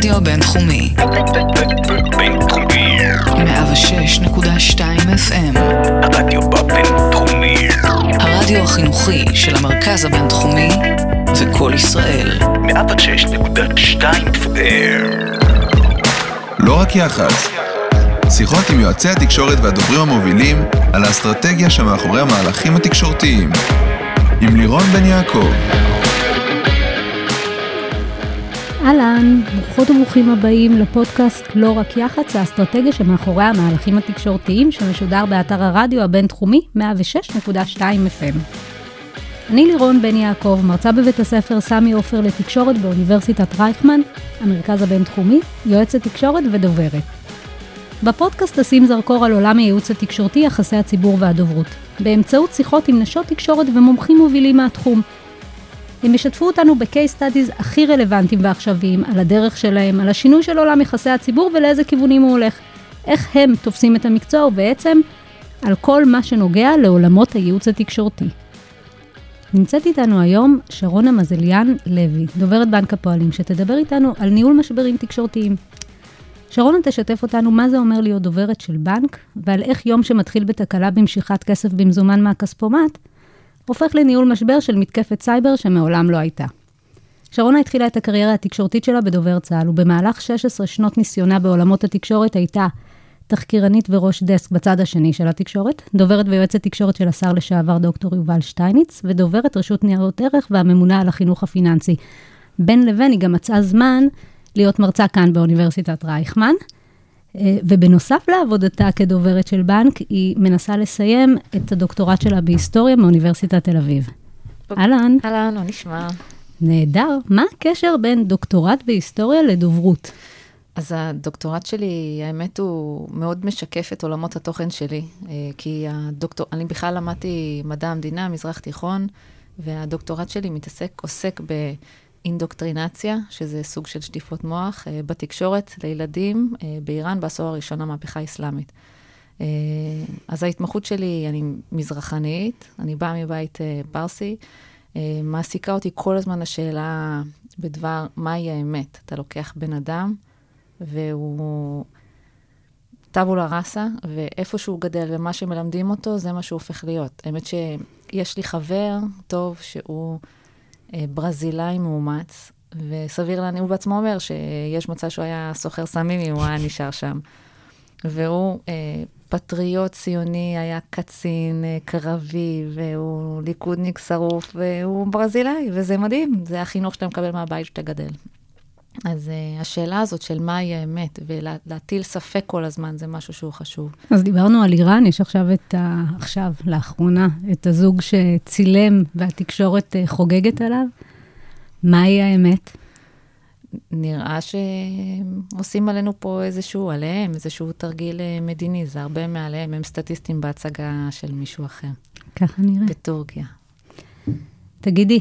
הרדיו הבינתחומי. בינתחומי. 106.2 FM. הרדיו בבינתחומי. הרדיו החינוכי של המרכז הבינתחומי זה קול ישראל. 106.2 FM. לא רק יח"צ. שיחות עם יועצי התקשורת והדוברים המובילים על האסטרטגיה שמאחורי המהלכים התקשורתיים. עם לירון בן יעקב. אהלן, ברוכות וברוכים הבאים לפודקאסט לא רק יח"צ, האסטרטגיה שמאחורי המהלכים התקשורתיים שמשודר באתר הרדיו הבינתחומי 106.2 FM. אני לירון בן יעקב, מרצה בבית הספר סמי עופר לתקשורת באוניברסיטת רייכמן, המרכז הבינתחומי, יועצת תקשורת ודוברת. בפודקאסט אשים זרקור על עולם הייעוץ התקשורתי, יחסי הציבור והדוברות, באמצעות שיחות עם נשות תקשורת ומומחים מובילים מהתחום. הם ישתפו אותנו ב-case studies הכי רלוונטיים ועכשוויים, על הדרך שלהם, על השינוי של עולם יחסי הציבור ולאיזה כיוונים הוא הולך. איך הם תופסים את המקצוע ובעצם על כל מה שנוגע לעולמות הייעוץ התקשורתי. נמצאת איתנו היום שרונה מזליאן לוי, דוברת בנק הפועלים, שתדבר איתנו על ניהול משברים תקשורתיים. שרונה תשתף אותנו מה זה אומר להיות דוברת של בנק, ועל איך יום שמתחיל בתקלה במשיכת כסף במזומן מהכספומט, הופך לניהול משבר של מתקפת סייבר שמעולם לא הייתה. שרונה התחילה את הקריירה התקשורתית שלה בדובר צה"ל, ובמהלך 16 שנות ניסיונה בעולמות התקשורת הייתה תחקירנית וראש דסק בצד השני של התקשורת, דוברת ויועצת תקשורת של השר לשעבר דוקטור יובל שטייניץ, ודוברת רשות ניירות ערך והממונה על החינוך הפיננסי. בין לבין היא גם מצאה זמן להיות מרצה כאן באוניברסיטת רייכמן. אה, ובנוסף לעבודתה כדוברת של בנק, היא מנסה לסיים את הדוקטורט שלה בהיסטוריה מאוניברסיטת תל אביב. אהלן. אהלן, מה נשמע? נהדר. מה הקשר בין דוקטורט בהיסטוריה לדוברות? אז הדוקטורט שלי, האמת, הוא מאוד משקף את עולמות התוכן שלי, אה, כי הדוקטור, אני בכלל למדתי מדע המדינה, מזרח תיכון, והדוקטורט שלי מתעסק, עוסק באינדוקטרינציה, שזה סוג של שטיפות מוח, אה, בתקשורת לילדים אה, באיראן בעשור הראשון המהפכה האסלאמית. אז ההתמחות שלי, אני מזרחנית, אני באה מבית פרסי, מעסיקה אותי כל הזמן השאלה בדבר מהי האמת. אתה לוקח בן אדם, והוא טבולה ראסה, ואיפה שהוא גדל ומה שמלמדים אותו, זה מה שהוא הופך להיות. האמת שיש לי חבר טוב שהוא אה, ברזילאי מאומץ, וסביר להניח, הוא בעצמו אומר שיש מצב שהוא היה סוחר סמים אם הוא היה נשאר שם. והוא אה, פטריוט ציוני, היה קצין, אה, קרבי, והוא ליכודניק שרוף, והוא ברזילאי, וזה מדהים, זה החינוך שאתה מקבל מהבית שאתה גדל. אז uh, השאלה הזאת של מהי האמת, ולהטיל ספק כל הזמן, זה משהו שהוא חשוב. אז דיברנו על איראן, יש עכשיו את ה... עכשיו, לאחרונה, את הזוג שצילם והתקשורת uh, חוגגת עליו. מהי האמת? נראה שעושים עלינו פה איזשהו, עליהם, איזשהו תרגיל אה, מדיני, זה הרבה מעליהם, הם סטטיסטים בהצגה של מישהו אחר. ככה נראה. בטורקיה. תגידי,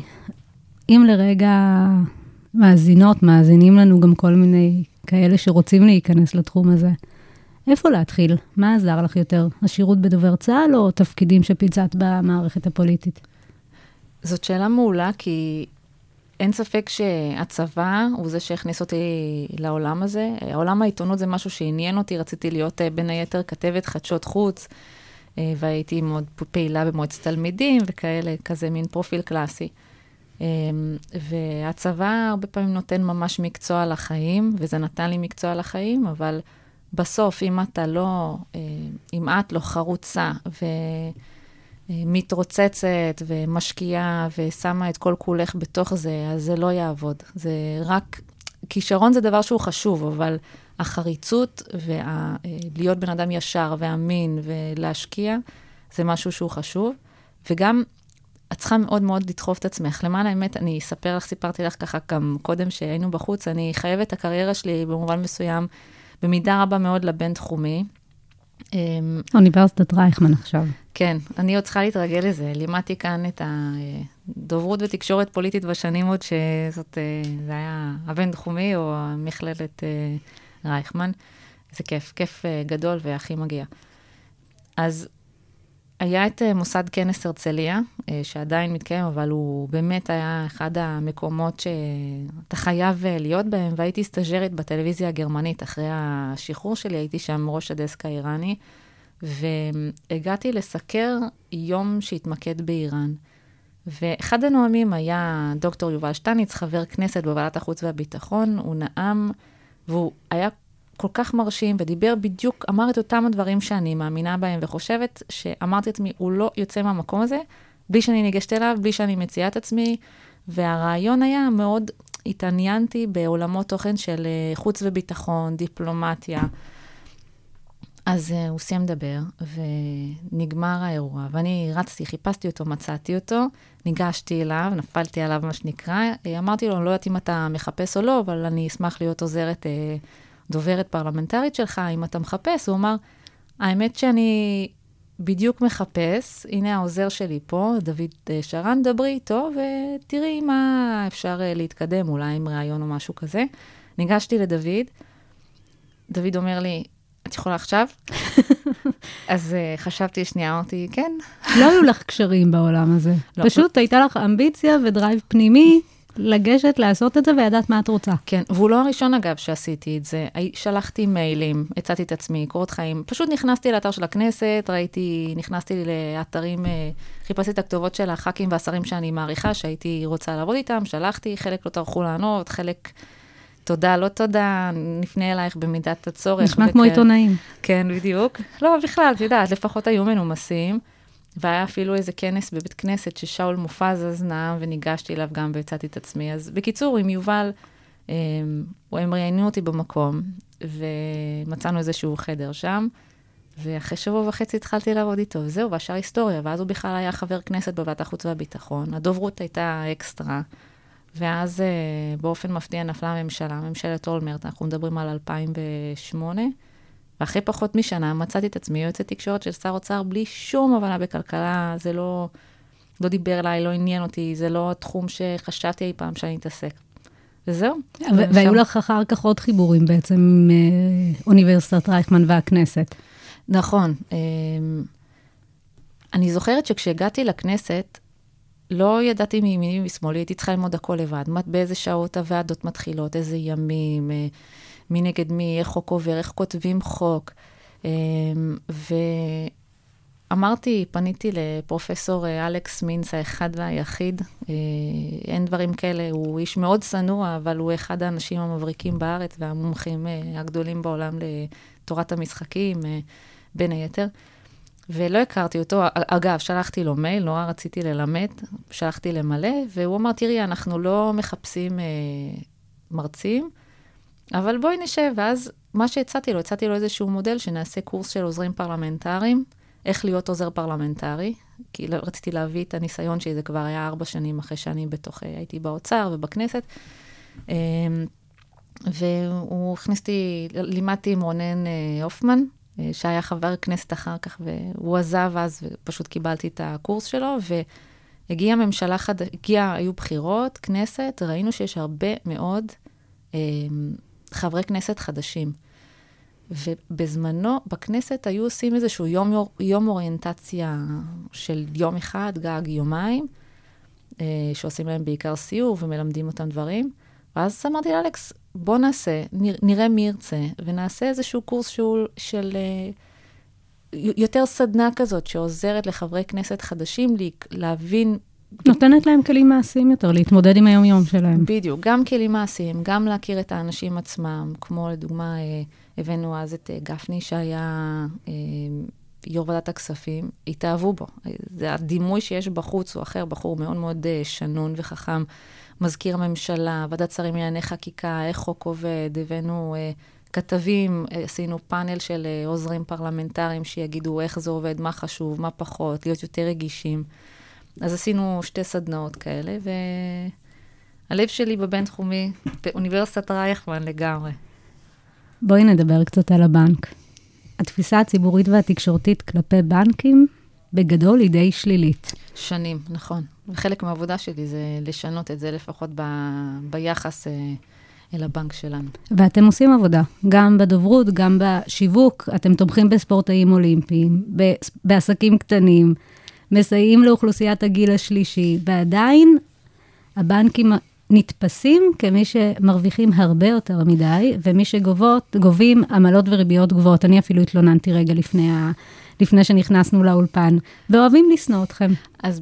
אם לרגע מאזינות, מאזינים לנו גם כל מיני כאלה שרוצים להיכנס לתחום הזה. איפה להתחיל? מה עזר לך יותר? השירות בדובר צה"ל או תפקידים שפיצת במערכת הפוליטית? זאת שאלה מעולה, כי אין ספק שהצבא הוא זה שהכניס אותי לעולם הזה. עולם העיתונות זה משהו שעניין אותי, רציתי להיות אה, בין היתר כתבת חדשות חוץ, אה, והייתי מאוד פעילה במועצת תלמידים וכאלה, כזה מין פרופיל קלאסי. אמ, והצבא הרבה פעמים נותן ממש מקצוע לחיים, וזה נתן לי מקצוע לחיים, אבל בסוף, אם אתה לא, אה, אם את לא חרוצה ומתרוצצת ומשקיעה ושמה את כל כולך בתוך זה, אז זה לא יעבוד. זה רק, כישרון זה דבר שהוא חשוב, אבל החריצות ולהיות בן אדם ישר ואמין ולהשקיע, זה משהו שהוא חשוב. וגם את צריכה מאוד מאוד לדחוף את עצמך. למען האמת, אני אספר לך, סיפרתי לך ככה גם קודם שהיינו בחוץ, אני חייבת את הקריירה שלי במובן מסוים, במידה רבה מאוד לבינתחומי. אמ, אוניברסיטת רייכמן עכשיו. כן, אני עוד צריכה להתרגל לזה. לימדתי כאן את הדוברות ותקשורת פוליטית בשנים עוד שזאת, אה, זה היה הבינתחומי או מכללת אה, רייכמן. זה כיף, כיף אה, גדול והכי מגיע. אז היה את אה, מוסד כנס הרצליה, אה, שעדיין מתקיים, אבל הוא באמת היה אחד המקומות שאתה חייב אה, להיות בהם, והייתי סטאג'רית בטלוויזיה הגרמנית. אחרי השחרור שלי הייתי שם ראש הדסק האיראני, והגעתי לסקר יום שהתמקד באיראן. ואחד הנואמים היה דוקטור יובל שטניץ, חבר כנסת בוועדת החוץ והביטחון, הוא נאם, והוא היה כל כך מרשים, ודיבר בדיוק, אמר את אותם הדברים שאני מאמינה בהם, וחושבת שאמרתי לעצמי, הוא לא יוצא מהמקום הזה, בלי שאני ניגשת אליו, בלי שאני מציעה את עצמי, והרעיון היה מאוד, התעניינתי בעולמות תוכן של אה, חוץ וביטחון, דיפלומטיה. אז uh, הוא סיים לדבר, ונגמר האירוע, ואני רצתי, חיפשתי אותו, מצאתי אותו, ניגשתי אליו, נפלתי עליו, מה שנקרא, אה, אמרתי לו, לא יודעת אם אתה מחפש או לא, אבל אני אשמח להיות עוזרת uh, דוברת פרלמנטרית שלך, אם אתה מחפש, הוא אמר, האמת שאני בדיוק מחפש, הנה העוזר שלי פה, דוד אה, שרן, דברי איתו ותראי מה אפשר אה, להתקדם, אולי עם ראיון או משהו כזה. ניגשתי לדוד, דוד אומר לי, את יכולה עכשיו? אז uh, חשבתי שנייה, אמרתי, כן. לא היו לך קשרים בעולם הזה. לא, פשוט. הייתה לך אמביציה ודרייב פנימי לגשת, לעשות את זה, וידעת מה את רוצה. כן, והוא לא הראשון, אגב, שעשיתי את זה. שלחתי מיילים, הצעתי את עצמי, קורות חיים. פשוט נכנסתי לאתר של הכנסת, ראיתי, נכנסתי לאתרים, אה, חיפשתי את הכתובות של הח"כים והשרים שאני מעריכה, שהייתי רוצה לעבוד איתם, שלחתי, חלק לא טרחו לענות, חלק... תודה, לא תודה, נפנה אלייך במידת הצורך. נשמע וכן. כמו עיתונאים. כן, בדיוק. לא, בכלל, את יודעת, לפחות היו מנומסים. והיה אפילו איזה כנס בבית כנסת ששאול מופז אז נאם, וניגשתי אליו גם והצעתי את עצמי. אז בקיצור, עם יובל, הם, הם ראיינו אותי במקום, ומצאנו איזשהו חדר שם, ואחרי שבוע וחצי התחלתי לעבוד איתו, וזהו, והשאר היסטוריה. ואז הוא בכלל היה חבר כנסת בוועדת החוץ והביטחון, הדוברות הייתה אקסטרה. ואז באופן מפתיע נפלה הממשלה, ממשלת אולמרט, אנחנו מדברים על 2008. ואחרי פחות משנה מצאתי את עצמי יועצת תקשורת של שר אוצר בלי שום הבנה בכלכלה, זה לא, לא דיבר אליי, לא עניין אותי, זה לא התחום שחשבתי אי פעם שאני אתעסק. וזהו. והיו לך אחר כך עוד חיבורים בעצם אה, אוניברסיטת רייכמן והכנסת. נכון. אה, אני זוכרת שכשהגעתי לכנסת, לא ידעתי מימיני ומשמאלי, הייתי צריכה ללמוד הכל לבד. באיזה שעות הוועדות מתחילות, איזה ימים, אה, מי נגד מי, איך חוק עובר, איך כותבים חוק. אמ, ואמרתי, פניתי לפרופסור אה, אלכס מינץ, האחד והיחיד. אה, אין דברים כאלה, הוא איש מאוד צנוע, אבל הוא אחד האנשים המבריקים בארץ והמומחים אה, הגדולים בעולם לתורת המשחקים, בין היתר. ולא הכרתי אותו. אגב, שלחתי לו מייל, נורא רציתי ללמד, שלחתי למלא, והוא אמר, תראי, אנחנו לא מחפשים אה, מרצים, אבל בואי נשב, ואז מה שהצעתי לו, הצעתי לו איזשהו מודל שנעשה קורס של עוזרים פרלמנטריים, איך להיות עוזר פרלמנטרי, כי לא, רציתי להביא את הניסיון שלי, זה כבר היה ארבע שנים אחרי שאני בתוך, הייתי באוצר ובכנסת. אמ, והוא הכניס אותי, לימדתי עם רונן אה, הופמן, אה, שהיה חבר כנסת אחר כך, והוא עזב אז, ופשוט קיבלתי את הקורס שלו, והגיעה ממשלה חדשה, הגיע, היו בחירות, כנסת, ראינו שיש הרבה מאוד אמ, חברי כנסת חדשים. ובזמנו, בכנסת היו עושים איזשהו יום, יום אוריינטציה של יום אחד, גג יומיים, אה, שעושים להם בעיקר סיור ומלמדים אותם דברים. ואז אמרתי לאלכס, בוא נעשה, נראה מי ירצה, ונעשה איזשהו קורס שהוא של אה, יותר סדנה כזאת, שעוזרת לחברי כנסת חדשים להבין נותנת להם כלים מעשיים יותר, להתמודד עם היום-יום שלהם. בדיוק, גם כלים מעשיים, גם להכיר את האנשים עצמם, כמו לדוגמה, אה, הבאנו אז את אה, גפני, שהיה אה, יו"ר ועדת הכספים, התאהבו בו. זה הדימוי שיש בחוץ הוא אחר, בחור מאוד מאוד שנון וחכם, מזכיר הממשלה, ועדת שרים לענייני חקיקה, איך חוק עובד, הבאנו... כתבים, עשינו פאנל של עוזרים פרלמנטריים שיגידו איך זה עובד, מה חשוב, מה פחות, להיות יותר רגישים. אז עשינו שתי סדנאות כאלה, והלב שלי בבינתחומי, באוניברסיטת רייכמן לגמרי. בואי נדבר קצת על הבנק. התפיסה הציבורית והתקשורתית כלפי בנקים, בגדול היא די שלילית. שנים, נכון. וחלק מהעבודה שלי זה לשנות את זה, לפחות ב, ביחס אה, אל הבנק שלנו. ואתם עושים עבודה, גם בדוברות, גם בשיווק, אתם תומכים בספורטאים אולימפיים, בעסקים קטנים, מסייעים לאוכלוסיית הגיל השלישי, ועדיין הבנקים נתפסים כמי שמרוויחים הרבה יותר מדי, ומי שגובים עמלות וריביות גבוהות. אני אפילו התלוננתי רגע לפני, ה... לפני שנכנסנו לאולפן, ואוהבים לשנוא אתכם. אז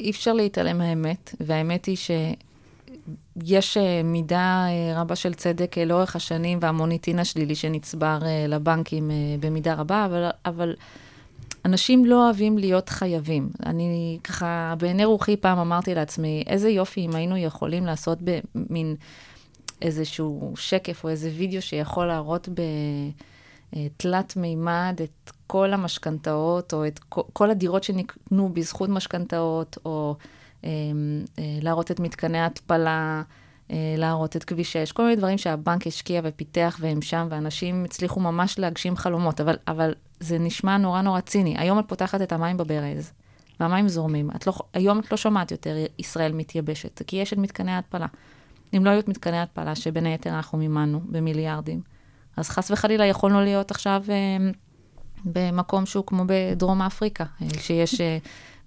אי אפשר להתעלם מהאמת, והאמת היא שיש אה, מידה אה, רבה של צדק אה, לאורך השנים, והמוניטין השלילי שנצבר לבנקים במידה רבה, אבל, אבל אנשים לא אוהבים להיות חייבים. אני ככה, בעיני רוחי פעם אמרתי לעצמי, איזה יופי אם היינו יכולים לעשות במין איזשהו שקף או איזה וידאו שיכול להראות בתלת מימד את כל המשכנתאות, או את כל הדירות שנקנו בזכות משכנתאות, או אה, אה, להראות את מתקני ההתפלה, אה, להראות את כביש 6, כל מיני דברים שהבנק השקיע ופיתח והם שם, ואנשים הצליחו ממש להגשים חלומות, אבל, אבל זה נשמע נורא נורא ציני. היום את פותחת את המים בברז, והמים זורמים. את לא, היום את לא שומעת יותר ישראל מתייבשת, כי יש את מתקני ההתפלה. אם לא היו את מתקני ההתפלה, שבין היתר אנחנו מימנו במיליארדים, אז חס וחלילה יכולנו להיות עכשיו אה, במקום שהוא כמו בדרום אפריקה, אה, שיש אה,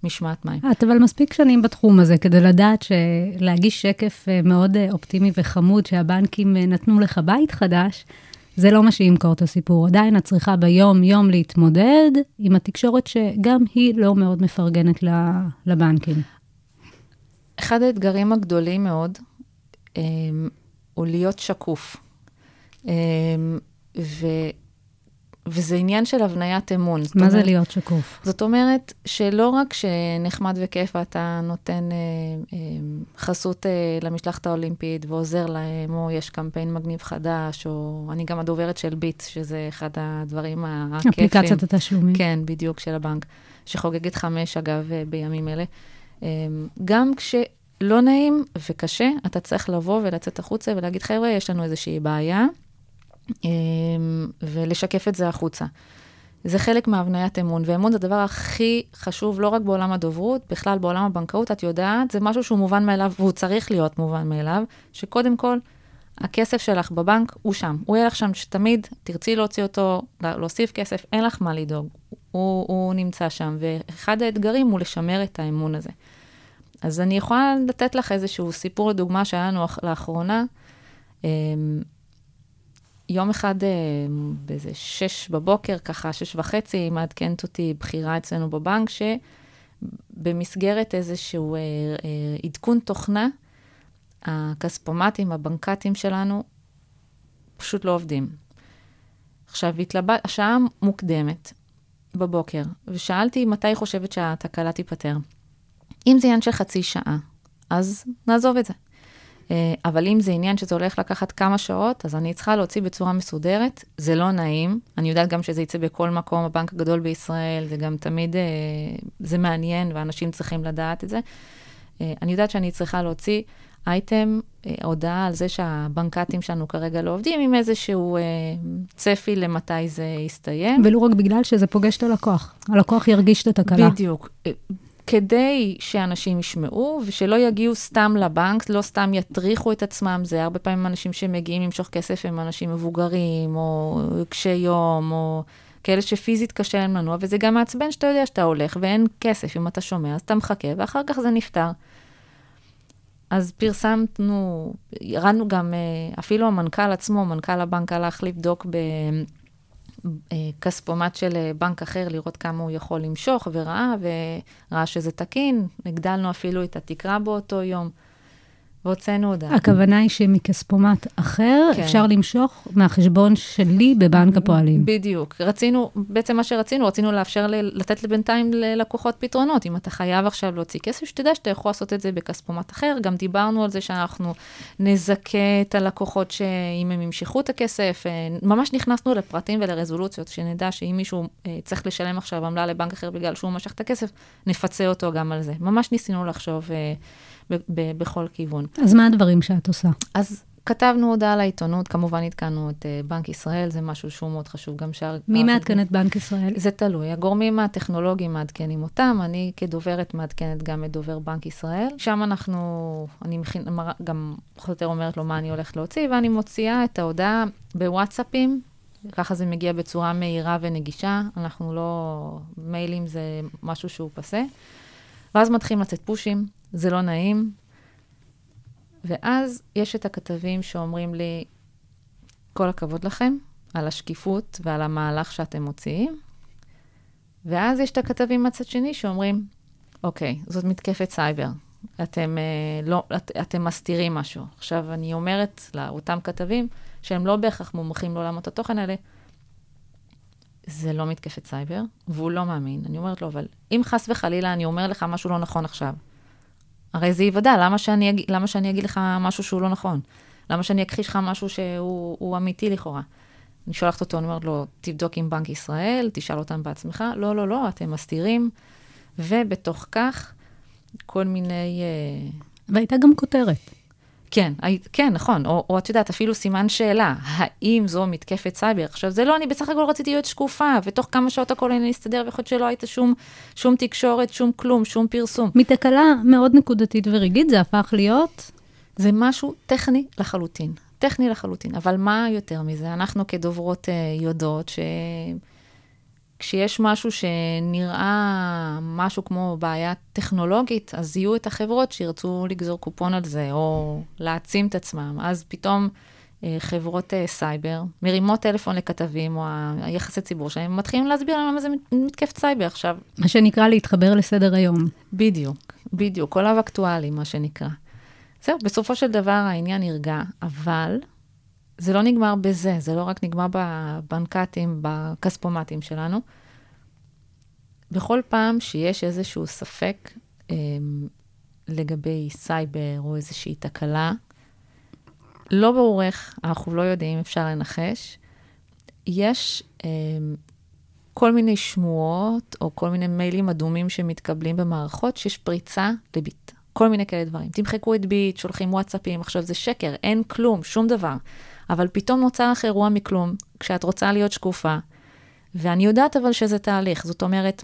משמעת מים. את אבל מספיק שנים בתחום הזה כדי לדעת שלהגיש שקף אה, מאוד אה, אופטימי וחמוד שהבנקים אה, נתנו לך בית חדש, זה לא מה שימכור את הסיפור. עדיין את צריכה ביום-יום להתמודד עם התקשורת שגם היא לא מאוד מפרגנת לבנקים. אחד האתגרים הגדולים מאוד אה, הוא להיות שקוף. ו... וזה עניין של הבניית אמון. מה אומרת, זה להיות שקוף? זאת אומרת שלא רק שנחמד וכיף ואתה נותן אה, אה, חסות אה, למשלחת האולימפית ועוזר להם, או יש קמפיין מגניב חדש, או אני גם הדוברת של ביט, שזה אחד הדברים הכיפים. אפליקציית התשלומים. כן, בדיוק, של הבנק, שחוגגת חמש, אגב, אה, בימים אלה. אה, גם כשלא נעים וקשה, אתה צריך לבוא ולצאת החוצה ולהגיד, חבר'ה, יש לנו איזושהי בעיה. ולשקף את זה החוצה. זה חלק מהבניית אמון, ואמון זה הדבר הכי חשוב, לא רק בעולם הדוברות, בכלל בעולם הבנקאות, את יודעת, זה משהו שהוא מובן מאליו, והוא צריך להיות מובן מאליו, שקודם כל, הכסף שלך בבנק הוא שם. הוא יהיה לך שם שתמיד תרצי להוציא אותו, להוסיף כסף, אין לך מה לדאוג. הוא, הוא נמצא שם, ואחד האתגרים הוא לשמר את האמון הזה. אז אני יכולה לתת לך איזשהו סיפור לדוגמה שהיה לנו לאחרונה. יום אחד אה, באיזה שש בבוקר, ככה שש וחצי, מעדכנת אותי בכירה אצלנו בבנק, שבמסגרת איזשהו אה, אה, עדכון תוכנה, הכספומטים, הבנקטים שלנו, פשוט לא עובדים. עכשיו, התלבט, השעה מוקדמת בבוקר, ושאלתי מתי היא חושבת שהתקלה תיפתר. אם זה עניין של חצי שעה, אז נעזוב את זה. אבל אם זה עניין שזה הולך לקחת כמה שעות, אז אני צריכה להוציא בצורה מסודרת. זה לא נעים. אני יודעת גם שזה יצא בכל מקום, הבנק הגדול בישראל, זה גם תמיד, זה מעניין, ואנשים צריכים לדעת את זה. אני יודעת שאני צריכה להוציא אייטם, הודעה על זה שהבנקטים שלנו כרגע לא עובדים, עם איזשהו צפי למתי זה יסתיים. ולו רק בגלל שזה פוגש את הלקוח. הלקוח ירגיש את התקלה. בדיוק. כדי שאנשים ישמעו ושלא יגיעו סתם לבנק, לא סתם יטריחו את עצמם, זה הרבה פעמים אנשים שמגיעים למשוך כסף הם אנשים מבוגרים, או קשי יום, או כאלה שפיזית קשה להם לנוע, וזה גם מעצבן שאתה יודע שאתה הולך ואין כסף, אם אתה שומע, אז אתה מחכה, ואחר כך זה נפתר. אז פרסמנו, ירדנו גם, אפילו המנכ"ל עצמו, מנכ"ל הבנק הלך לבדוק ב... כספומט של בנק אחר, לראות כמה הוא יכול למשוך, וראה, וראה שזה תקין. הגדלנו אפילו את התקרה באותו יום, והוצאנו הודעה. הכוונה היא שמכספומט אחר כן. אפשר למשוך מהחשבון שלי בבנק הפועלים. בדיוק. רצינו, בעצם מה שרצינו, רצינו לאפשר ל- לתת לבינתיים ללקוחות פתרונות. אם אתה חייב עכשיו להוציא כסף, שתדע שאתה יכול לעשות את זה בכספומט אחר. גם דיברנו על זה שאנחנו נזכה את הלקוחות שאם הם ימשכו את הכסף, ממש נכנסנו לפרטים ולרזולוציות, שנדע שאם מישהו צריך לשלם עכשיו עמלה לבנק אחר בגלל שהוא משך את הכסף, נפצה אותו גם על זה. ממש ניסינו לחשוב... ב- ב- בכל כיוון. אז מה הדברים שאת עושה? אז כתבנו הודעה לעיתונות, כמובן עדכנו את uh, בנק ישראל, זה משהו שהוא מאוד חשוב, גם שה... מי מעדכן את בנק ישראל? זה תלוי. הגורמים הטכנולוגיים מעדכנים אותם, אני כדוברת מעדכנת גם את דובר בנק ישראל. שם אנחנו, אני מכין, גם פחות או יותר אומרת לו מה אני הולכת להוציא, ואני מוציאה את ההודעה בוואטסאפים, ככה זה מגיע בצורה מהירה ונגישה, אנחנו לא... מיילים זה משהו שהוא פסה. ואז מתחילים לצאת פושים, זה לא נעים. ואז יש את הכתבים שאומרים לי, כל הכבוד לכם על השקיפות ועל המהלך שאתם מוציאים. ואז יש את הכתבים מהצד שני שאומרים, אוקיי, זאת מתקפת סייבר. אתם, אה, לא, את, אתם מסתירים משהו. עכשיו, אני אומרת לאותם כתבים, שהם לא בהכרח מומחים לעולמות התוכן האלה, זה לא מתקפת סייבר, והוא לא מאמין. אני אומרת לו, אבל אם חס וחלילה אני אומר לך משהו לא נכון עכשיו, הרי זה יוודע, למה שאני. למה שאני אגיד לך משהו שהוא לא נכון? למה שאני אכחיש לך משהו שהוא אמיתי לכאורה? אני שולחת אותו, אני אומרת לו, תבדוק עם בנק ישראל, תשאל אותם בעצמך. לא, לא, לא, אתם מסתירים. ובתוך כך, כל מיני... אה, והייתה גם כותרת. כן, כן, נכון, או, או את יודעת, אפילו סימן שאלה, האם זו מתקפת סייבר? עכשיו, זה לא, אני בסך הכל רציתי להיות שקופה, ותוך כמה שעות הכל אני אסתדר, ויכול להיות שלא הייתה שום, שום תקשורת, שום כלום, שום פרסום. מתקלה מאוד נקודתית ורגעית, זה הפך להיות? זה משהו טכני לחלוטין, טכני לחלוטין, אבל מה יותר מזה? אנחנו כדוברות uh, יודעות ש... כשיש משהו שנראה משהו כמו בעיה טכנולוגית, אז יהיו את החברות שירצו לגזור קופון על זה, או להעצים את עצמם. אז פתאום אה, חברות אה, סייבר מרימות טלפון לכתבים, או היחסי ציבור שלהם, מתחילים להסביר להם למה זה מתקפת סייבר עכשיו. מה שנקרא להתחבר לסדר היום. בדיוק, בדיוק, או לב אקטואלי, מה שנקרא. זהו, בסופו של דבר העניין נרגע, אבל זה לא נגמר בזה, זה לא רק נגמר בבנקטים, בכספומטים שלנו. בכל פעם שיש איזשהו ספק אה, לגבי סייבר או איזושהי תקלה, לא ברור איך, אנחנו לא יודעים, אפשר לנחש, יש אה, כל מיני שמועות או כל מיני מיילים אדומים שמתקבלים במערכות שיש פריצה לביט. כל מיני כאלה דברים. תמחקו את ביט, שולחים וואטסאפים, עכשיו זה שקר, אין כלום, שום דבר. אבל פתאום נוצר לך אירוע מכלום, כשאת רוצה להיות שקופה, ואני יודעת אבל שזה תהליך. זאת אומרת,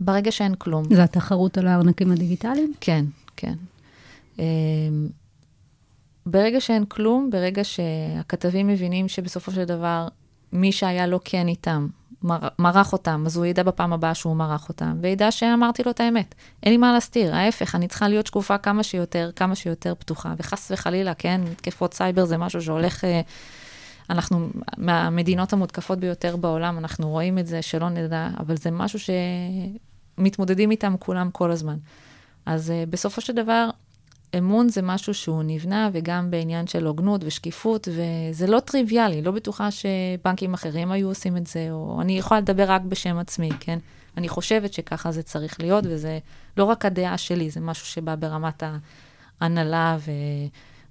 ברגע שאין כלום... זה התחרות על הארנקים הדיגיטליים? כן, כן. אמ, ברגע שאין כלום, ברגע שהכתבים מבינים שבסופו של דבר מי שהיה לא כן איתם, מרח אותם, אז הוא ידע בפעם הבאה שהוא מרח אותם, וידע שאמרתי לו את האמת. אין לי מה להסתיר, ההפך, אני צריכה להיות שקופה כמה שיותר, כמה שיותר פתוחה. וחס וחלילה, כן, מתקפות סייבר זה משהו שהולך... אה, אנחנו מהמדינות המותקפות ביותר בעולם, אנחנו רואים את זה, שלא נדע, אבל זה משהו שמתמודדים איתם כולם כל הזמן. אז uh, בסופו של דבר, אמון זה משהו שהוא נבנה, וגם בעניין של הוגנות ושקיפות, וזה לא טריוויאלי, לא בטוחה שבנקים אחרים היו עושים את זה, או אני יכולה לדבר רק בשם עצמי, כן? אני חושבת שככה זה צריך להיות, וזה לא רק הדעה שלי, זה משהו שבא ברמת ההנהלה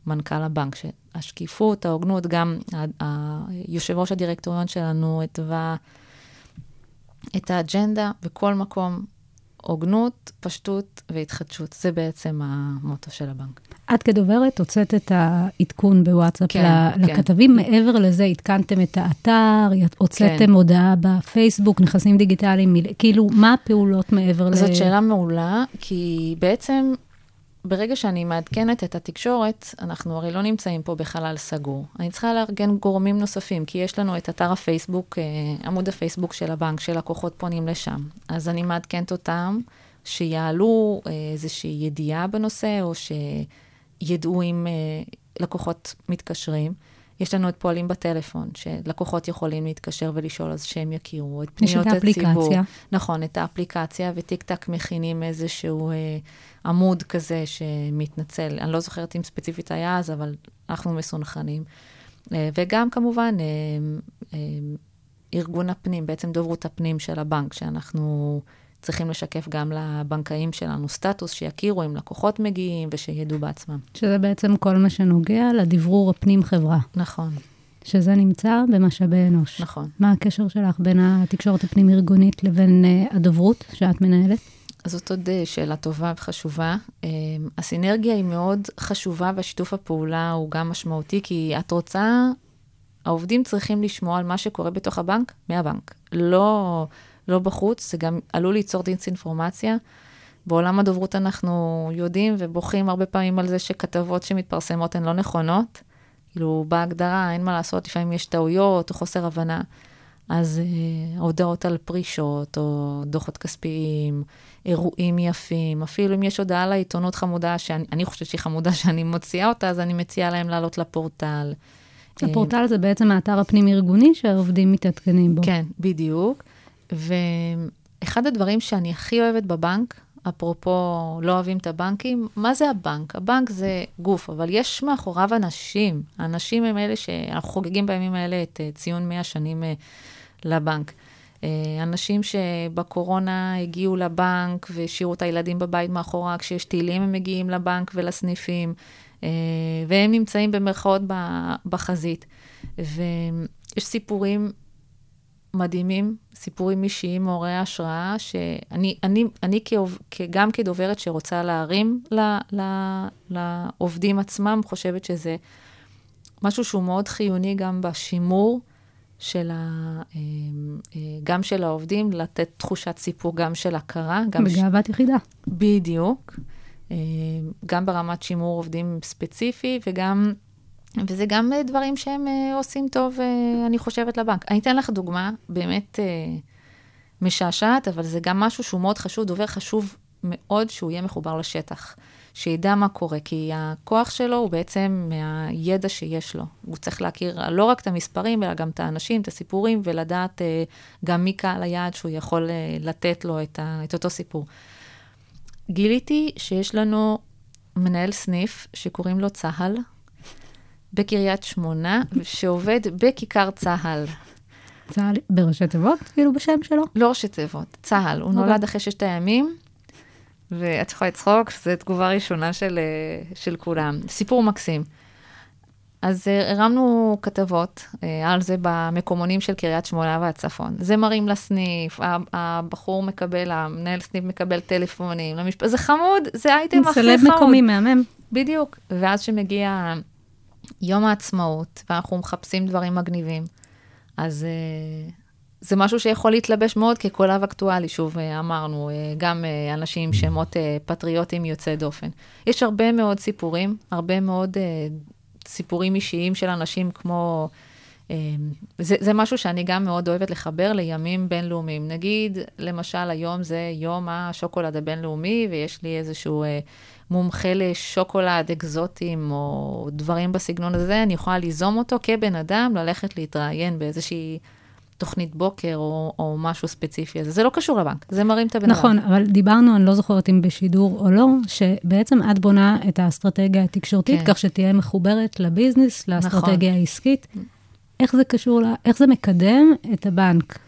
ומנכ"ל הבנק. השקיפות, ההוגנות, גם יושב ראש הדירקטוריון שלנו התווה את האג'נדה בכל מקום. הוגנות, פשטות והתחדשות. זה בעצם המוטו של הבנק. את כדוברת הוצאת את העדכון בוואטסאפ כן, לכתבים. כן. מעבר לזה, עדכנתם את האתר, הוצאתם כן. הודעה בפייסבוק, נכסים דיגיטליים, כאילו, מה הפעולות מעבר זאת ל... זאת שאלה מעולה, כי בעצם ברגע שאני מעדכנת את התקשורת, אנחנו הרי לא נמצאים פה בחלל סגור. אני צריכה לארגן גורמים נוספים, כי יש לנו את אתר הפייסבוק, אה, עמוד הפייסבוק של הבנק, שלקוחות פונים לשם. אז אני מעדכנת אותם, שיעלו אה, איזושהי ידיעה בנושא, או שידעו אם אה, לקוחות מתקשרים. יש לנו את פועלים בטלפון, שלקוחות יכולים להתקשר ולשאול, אז שהם יכירו את פניות הציבור. יש את האפליקציה. נכון, את האפליקציה, וטיק טק מכינים איזשהו אה, עמוד כזה שמתנצל. אני לא זוכרת אם ספציפית היה אז, אבל אנחנו מסונכנים. אה, וגם כמובן, אה, אה, ארגון הפנים, בעצם דוברות הפנים של הבנק, שאנחנו צריכים לשקף גם לבנקאים שלנו סטטוס, שיכירו אם לקוחות מגיעים ושידעו בעצמם. שזה בעצם כל מה שנוגע לדברור הפנים-חברה. נכון. שזה נמצא במשאבי אנוש. נכון. מה הקשר שלך בין התקשורת הפנים-ארגונית לבין uh, הדוברות שאת מנהלת? זאת עוד אה, שאלה טובה וחשובה. אה, הסינרגיה היא מאוד חשובה והשיתוף הפעולה הוא גם משמעותי, כי את רוצה, העובדים צריכים לשמוע על מה שקורה בתוך הבנק מהבנק. לא, לא בחוץ, זה גם עלול ליצור דיסאינפורמציה. בעולם הדוברות אנחנו יודעים ובוכים הרבה פעמים על זה שכתבות שמתפרסמות הן לא נכונות. כאילו, בהגדרה, אין מה לעשות, לפעמים יש טעויות או חוסר הבנה. אז אה, הודעות על פרישות, או דוחות כספיים, אירועים יפים, אפילו אם יש הודעה לעיתונות חמודה, שאני חושבת שהיא חמודה שאני מוציאה אותה, אז אני מציעה להם לעלות לפורטל. הפורטל זה בעצם האתר הפנים-ארגוני שהעובדים מתעדכנים בו. כן, בדיוק. ואחד הדברים שאני הכי אוהבת בבנק, אפרופו לא אוהבים את הבנקים, מה זה הבנק? הבנק זה גוף, אבל יש מאחוריו אנשים. האנשים הם אלה שאנחנו חוגגים בימים האלה את אה, ציון 100 שנים אה, לבנק. אה, אנשים שבקורונה הגיעו לבנק והשאירו את הילדים בבית מאחורה, כשיש טילים הם מגיעים לבנק ולסניפים, והם נמצאים במרכאות בחזית. ויש סיפורים מדהימים, סיפורים אישיים מעוררי השראה, שאני אני, אני כעוב, גם כדוברת שרוצה להרים ל, ל, לעובדים עצמם, חושבת שזה משהו שהוא מאוד חיוני גם בשימור של ה, אה, אה, גם של העובדים, לתת תחושת סיפור, גם של הכרה. גם בגאוות ש... יחידה. בדיוק. אה, גם ברמת שימור עובדים ספציפי וגם... וזה גם אה, דברים שהם אה, עושים טוב, אה, אני חושבת, לבנק. אני אתן לך דוגמה באמת משעשעת, אבל זה גם משהו שהוא מאוד חשוב, דובר חשוב מאוד שהוא יהיה מחובר לשטח, שידע מה קורה, כי הכוח שלו הוא בעצם מהידע שיש לו. הוא צריך להכיר לא רק את המספרים, אלא גם את האנשים, את הסיפורים, ולדעת גם מי קהל היעד שהוא יכול לתת לו את, ה, את אותו סיפור. גיליתי שיש לנו מנהל סניף שקוראים לו צה"ל, בקריית שמונה, שעובד בכיכר צה"ל. צה"ל בראשי תיבות? כאילו בשם שלו? לא ראשי תיבות, צה"ל. הוא נולד אחרי ששת הימים, ואת יכולה לצחוק, זו תגובה ראשונה של, אה, של כולם. סיפור מקסים. אז אה, הרמנו כתבות אה, על זה במקומונים של קריית שמונה והצפון. זה מראים לסניף, הבחור מקבל, המנהל סניף מקבל טלפונים, למשפ... זה חמוד, זה האייטם הכי חמוד. סלב מקומי מהמם. בדיוק. ואז שמגיע יום העצמאות, ואנחנו מחפשים דברים מגניבים, אז uh, זה משהו שיכול להתלבש מאוד כקולב אקטואלי, שוב uh, אמרנו, uh, גם uh, אנשים עם שמות uh, פטריוטים יוצאי דופן. יש הרבה מאוד סיפורים, הרבה מאוד uh, סיפורים אישיים של אנשים כמו... Um, זה, זה משהו שאני גם מאוד אוהבת לחבר לימים בינלאומיים. נגיד, למשל, היום זה יום השוקולד הבינלאומי, ויש לי איזשהו... Uh, מומחה לשוקולד אקזוטיים או דברים בסגנון הזה, אני יכולה ליזום אותו כבן אדם, ללכת להתראיין באיזושהי תוכנית בוקר או, או משהו ספציפי. אז זה לא קשור לבנק, זה מרים את הבן אדם. נכון, אבל דיברנו, אני לא זוכרת אם בשידור או לא, שבעצם את בונה את האסטרטגיה התקשורתית, כן. כך שתהיה מחוברת לביזנס, לאסטרטגיה נכון. העסקית. איך זה קשור, לה, איך זה מקדם את הבנק?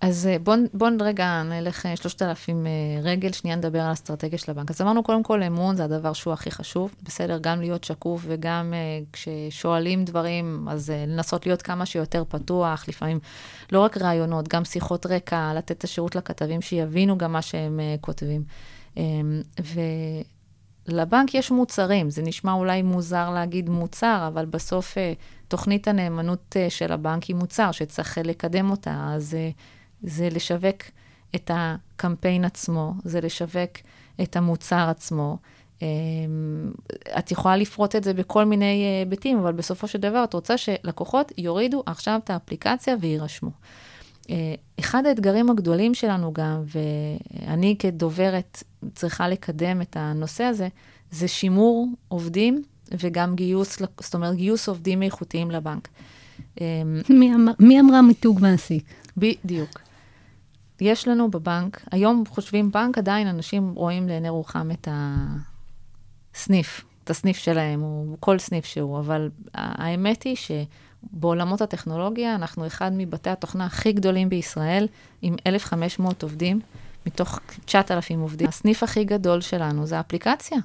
אז בואו בוא רגע נלך אה, שלושת אלפים אה, רגל, שנייה נדבר על האסטרטגיה של הבנק. אז אמרנו, קודם כל, אמון זה הדבר שהוא הכי חשוב. בסדר, גם להיות שקוף וגם כששואלים דברים, אז לנסות להיות כמה שיותר פתוח, לפעמים לא רק רעיונות, גם שיחות רקע, לתת את השירות לכתבים שיבינו גם מה שהם כותבים. Um, ולבנק יש מוצרים, זה נשמע אולי מוזר להגיד מוצר, אבל בסוף uh, תוכנית הנאמנות uh, של הבנק היא מוצר שצריך uh, לקדם אותה, אז... זה לשווק את הקמפיין עצמו, זה לשווק את המוצר עצמו. את יכולה לפרוט את זה בכל מיני אה, היבטים, אבל בסופו של דבר את רוצה שלקוחות יורידו עכשיו את האפליקציה ויירשמו. אה, אחד האתגרים הגדולים שלנו גם, ואני כדוברת צריכה לקדם את הנושא הזה, זה שימור עובדים וגם גיוס, זאת אומרת, גיוס עובדים איכותיים לבנק. אמ, מי, אמר, מי אמרה מיתוג מעסיק? בדיוק. יש לנו בבנק, היום חושבים בנק, עדיין אנשים רואים לעיני רוחם את הסניף, את הסניף שלהם, או כל סניף שהוא, אבל האמת היא שבעולמות הטכנולוגיה, אנחנו אחד מבתי התוכנה הכי גדולים בישראל, עם 1,500 עובדים, מתוך 9,000 עובדים. הסניף הכי גדול שלנו זה האפליקציה.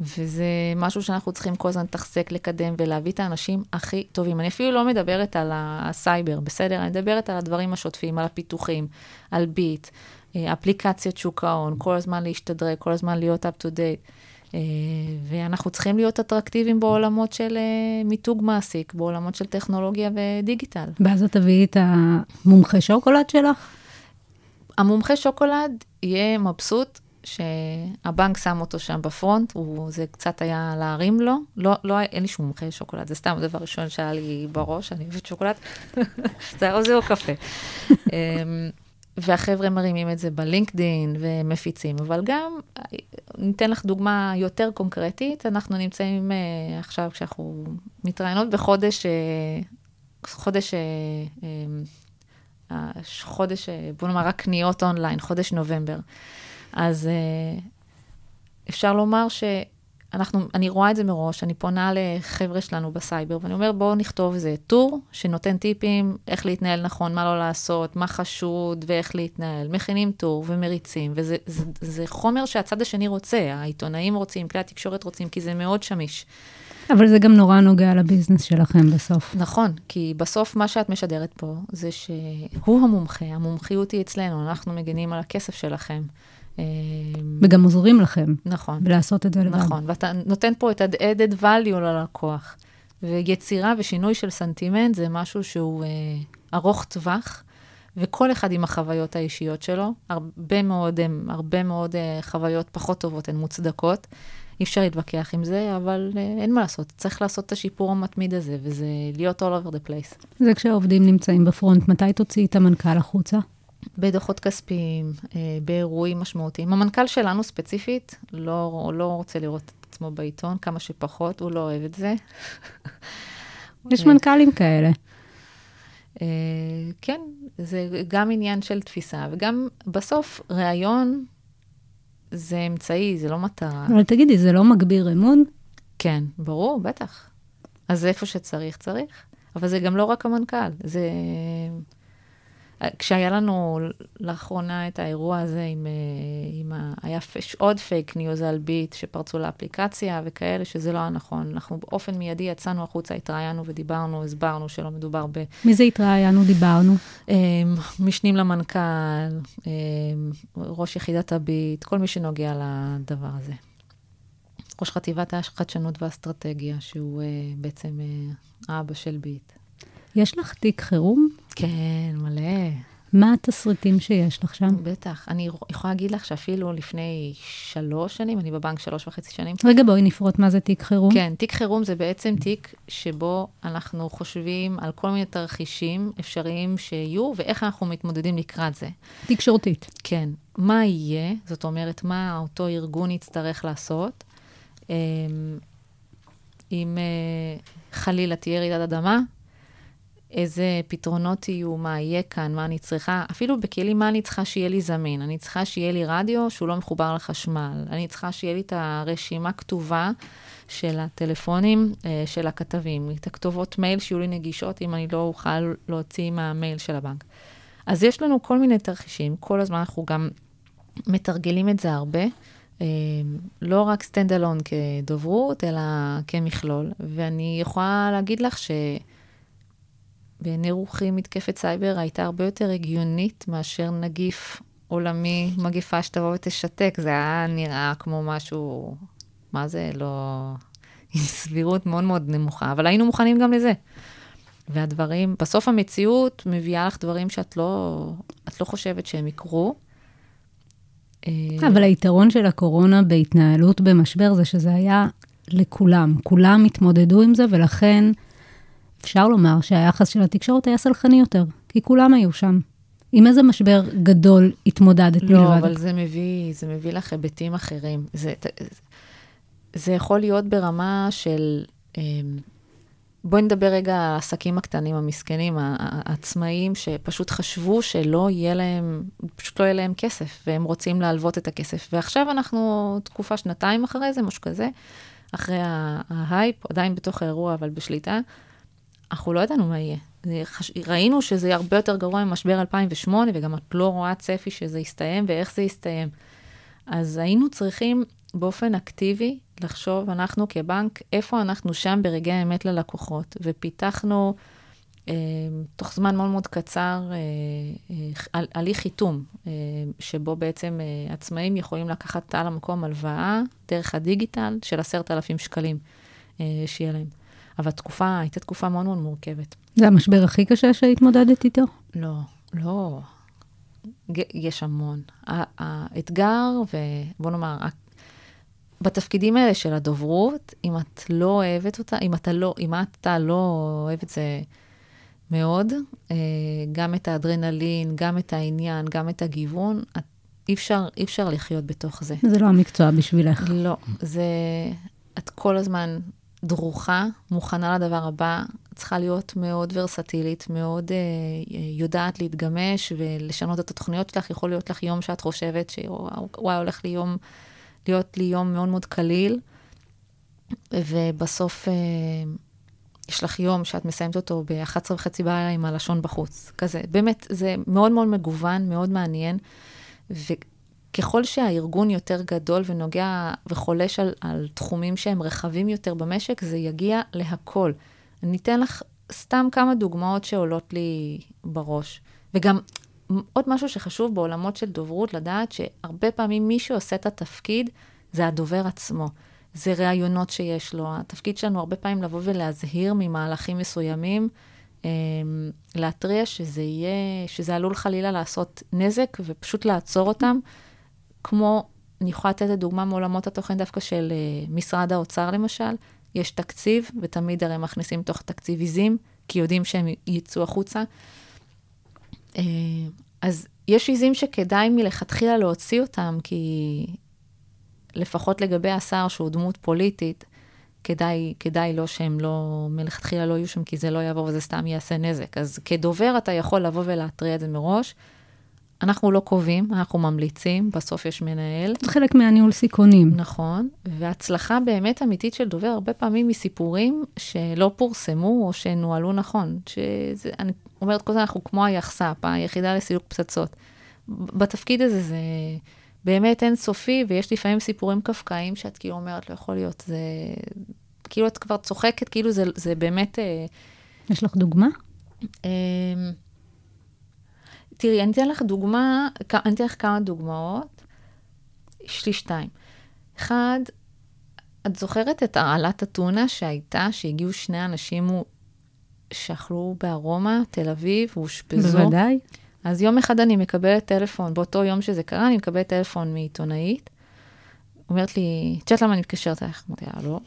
וזה משהו שאנחנו צריכים כל הזמן לתחזק, לקדם ולהביא את האנשים הכי טובים. אני אפילו לא מדברת על הסייבר, בסדר? אני מדברת על הדברים השוטפים, על הפיתוחים, על ביט, אה, אפליקציות שוק ההון, כל הזמן להשתדרג, כל הזמן להיות up to date. אה, ואנחנו צריכים להיות אטרקטיביים בעולמות של אה, מיתוג מעסיק, בעולמות של טכנולוגיה ודיגיטל. ואז את תביאי את המומחה שוקולד שלך? המומחה שוקולד יהיה מבסוט שהבנק שם אותו שם בפרונט, הוא, זה קצת היה להרים לו. לא, לא, אין לי שום מומחה שוקולד, זה סתם הדבר הראשון שהיה לי בראש, אני אוהבת שוקולד. זה או זה או קפה. והחבר'ה מרימים את זה בלינקדין ומפיצים, אבל גם, ניתן לך דוגמה יותר קונקרטית, אנחנו נמצאים אה, עכשיו, כשאנחנו מתראיינות בחודש, אה, חודש, אה, אה, חודש, אה, בוא נאמר, רק קניות אונליין, חודש נובמבר. אז אה, אפשר לומר ש... אנחנו, אני רואה את זה מראש, אני פונה לחבר'ה שלנו בסייבר, ואני אומר, בואו נכתוב איזה טור שנותן טיפים איך להתנהל נכון, מה לא לעשות, מה חשוד ואיך להתנהל. מכינים טור ומריצים, וזה זה, זה חומר שהצד השני רוצה, העיתונאים רוצים, כלי התקשורת רוצים, כי זה מאוד שמיש. אבל זה גם נורא נוגע לביזנס שלכם בסוף. נכון, כי בסוף מה שאת משדרת פה זה שהוא המומחה, המומחיות היא אצלנו, אנחנו מגנים על הכסף שלכם. אמ, וגם עוזרים לכם. נכון. ולעשות את זה לבד. נכון, ואתה נותן פה את ה-added value ללקוח. ויצירה ושינוי של סנטימנט זה משהו שהוא אה, ארוך טווח, וכל אחד עם החוויות האישיות שלו. הרבה מאוד, הם, הרבה מאוד אה, חוויות פחות טובות, הן מוצדקות. אי אפשר להתווכח עם זה, אבל אה, אין מה לעשות, צריך לעשות את השיפור המתמיד הזה, וזה להיות all over the place. זה כשהעובדים נמצאים בפרונט, מתי תוציאי את המנכ"ל החוצה? בדוחות כספיים, אה, באירועים משמעותיים. המנכ"ל שלנו ספציפית לא, לא רוצה לראות את עצמו בעיתון, כמה שפחות, הוא לא אוהב את זה. יש מנכ"לים כאלה. אה, כן, זה גם עניין של תפיסה, וגם בסוף ראיון זה אמצעי, זה לא מטרה. אבל תגידי, זה לא מגביר אמון? כן, ברור, בטח. אז איפה שצריך, צריך. אבל זה גם לא רק המנכ"ל, זה... כשהיה לנו לאחרונה את האירוע הזה עם, אה, עם ה... היה פש, עוד פייק ניוז על ביט שפרצו לאפליקציה וכאלה, שזה לא היה נכון. אנחנו באופן מיידי יצאנו החוצה, התראיינו ודיברנו, הסברנו שלא מדובר ב... מי זה התראיינו, דיברנו? אמ, משנים למנכ"ל, אמ, ראש יחידת הביט, כל מי שנוגע לדבר הזה. ראש חטיבת החדשנות והאסטרטגיה, שהוא אה, בעצם אה, האבא של ביט. יש לך תיק חירום? כן, מלא. מה התסריטים שיש לך שם? בטח. אני יכולה להגיד לך שאפילו לפני שלוש שנים, אני בבנק שלוש וחצי שנים. רגע, בואי נפרוט מה זה תיק חירום. כן, תיק חירום זה בעצם תיק שבו אנחנו חושבים על כל מיני תרחישים אפשריים שיהיו, ואיך אנחנו מתמודדים לקראת זה. תקשורתית. כן. מה יהיה, זאת אומרת, מה אותו ארגון יצטרך לעשות, אמ, אם אה, חלילה תהיה רעידת אדמה, איזה פתרונות יהיו, מה יהיה כאן, מה אני צריכה, אפילו בכלים מה אני צריכה שיהיה לי זמין. אני צריכה שיהיה לי רדיו שהוא לא מחובר לחשמל. אני צריכה שיהיה לי את הרשימה כתובה של הטלפונים אה, של הכתבים, את הכתובות מייל שיהיו לי נגישות אם אני לא אוכל להוציא מהמייל של הבנק. אז יש לנו כל מיני תרחישים, כל הזמן אנחנו גם מתרגלים את זה הרבה. אה, לא רק stand alone כדוברות, אלא כמכלול. ואני יכולה להגיד לך ש... בעיני רוחי מתקפת סייבר הייתה הרבה יותר הגיונית מאשר נגיף עולמי, מגפה שתבוא ותשתק. זה היה נראה כמו משהו, מה זה, לא... עם סבירות מאוד מאוד נמוכה, אבל היינו מוכנים גם לזה. והדברים, בסוף המציאות מביאה לך דברים שאת לא, לא חושבת שהם יקרו. אה, אבל היתרון של הקורונה בהתנהלות במשבר זה שזה היה לכולם. כולם התמודדו עם זה, ולכן אפשר לומר שהיחס של התקשורת היה סלחני יותר, כי כולם היו שם. עם איזה משבר גדול התמודדת לא, מלבד? לא, אבל זה מביא, זה מביא לך היבטים אחרים. זה, זה יכול להיות ברמה של... אמ, בואי נדבר רגע על העסקים הקטנים, המסכנים, העצמאים, שפשוט חשבו שלא יהיה להם, פשוט לא יהיה להם כסף, והם רוצים להלוות את הכסף. ועכשיו אנחנו תקופה, שנתיים אחרי זה, משהו כזה, אחרי ההייפ, עדיין בתוך האירוע, אבל בשליטה, אנחנו לא ידענו מה יהיה. ראינו שזה הרבה יותר גרוע ממשבר 2008, וגם את לא רואה צפי שזה יסתיים ואיך זה יסתיים. אז היינו צריכים באופן אקטיבי לחשוב, אנחנו כבנק, איפה אנחנו שם ברגעי האמת ללקוחות, ופיתחנו אה, תוך זמן מאוד מאוד קצר, אה, אה, הליך חיתום, אה, שבו בעצם אה, עצמאים יכולים לקחת על המקום הלוואה דרך הדיגיטל של עשרת אלפים שקלים אה, שיהיה להם. אבל התקופה, הייתה תקופה מאוד מאוד מורכבת. זה המשבר הכי קשה שהתמודדת איתו? לא, לא. יש המון. האתגר, ובוא נאמר, בתפקידים האלה של הדוברות, אם את לא אוהבת אותה, אם אתה לא, אם אתה לא אוהב את זה מאוד, אה, גם את האדרנלין, גם את העניין, גם את הגיוון, את, אי אפשר, אי אפשר לחיות בתוך זה. זה לא המקצוע בשבילך. לא, זה... את כל הזמן דרוכה, מוכנה לדבר הבא, צריכה להיות מאוד ורסטילית, מאוד אה, יודעת להתגמש ולשנות את התוכניות שלך. יכול להיות לך יום שאת חושבת שוואי, הולך לי יום, להיות לי יום מאוד מאוד קליל, ובסוף אה, יש לך יום שאת מסיימת אותו ב-11 וחצי בלילה עם הלשון בחוץ. כזה, באמת, זה מאוד מאוד מגוון, מאוד מעניין. ו... ככל שהארגון יותר גדול ונוגע וחולש על, על תחומים שהם רחבים יותר במשק, זה יגיע להכל. אני אתן לך סתם כמה דוגמאות שעולות לי בראש. וגם עוד משהו שחשוב בעולמות של דוברות, לדעת שהרבה פעמים מי שעושה את התפקיד זה הדובר עצמו. זה ראיונות שיש לו. התפקיד שלנו הרבה פעמים לבוא ולהזהיר ממהלכים מסוימים, להתריע שזה יהיה, שזה עלול חלילה לעשות נזק ופשוט לעצור אותם. כמו, אני יכולה לתת דוגמה מעולמות התוכן דווקא של uh, משרד האוצר למשל, יש תקציב, ותמיד הרי מכניסים תוך תקציב עיזים, כי יודעים שהם יצאו החוצה. Uh, אז יש עיזים שכדאי מלכתחילה להוציא אותם, כי לפחות לגבי השר, שהוא דמות פוליטית, כדאי, כדאי לו שהם לא, מלכתחילה לא יהיו שם, כי זה לא יעבור וזה סתם יעשה נזק. אז כדובר אתה יכול לבוא ולהתריע את זה מראש. אנחנו לא קובעים, אנחנו ממליצים, בסוף יש מנהל. זה חלק מהניהול סיכונים. נכון, והצלחה באמת אמיתית של דובר, הרבה פעמים מסיפורים שלא פורסמו או שנוהלו נכון. שזה, אני אומרת כל הזמן, אנחנו כמו היחס"פ, היחידה לסילוק פצצות. בתפקיד הזה זה באמת אינסופי, ויש לפעמים סיפורים קפקאיים שאת כאילו אומרת, לא יכול להיות, זה... כאילו את כבר צוחקת, כאילו זה, זה באמת... יש לך דוגמה? תראי, אני אתן לך דוגמה, אני אתן לך כמה דוגמאות. יש לי שתיים. אחד, את זוכרת את הרעלת אתונה שהייתה, שהגיעו שני אנשים שאכלו בארומה, תל אביב, ואושפזו? בוודאי. אז יום אחד אני מקבלת טלפון, באותו יום שזה קרה, אני מקבלת טלפון מעיתונאית. אומרת לי, את יודעת למה אני מתקשרת אליך? אמרתי לה, לא.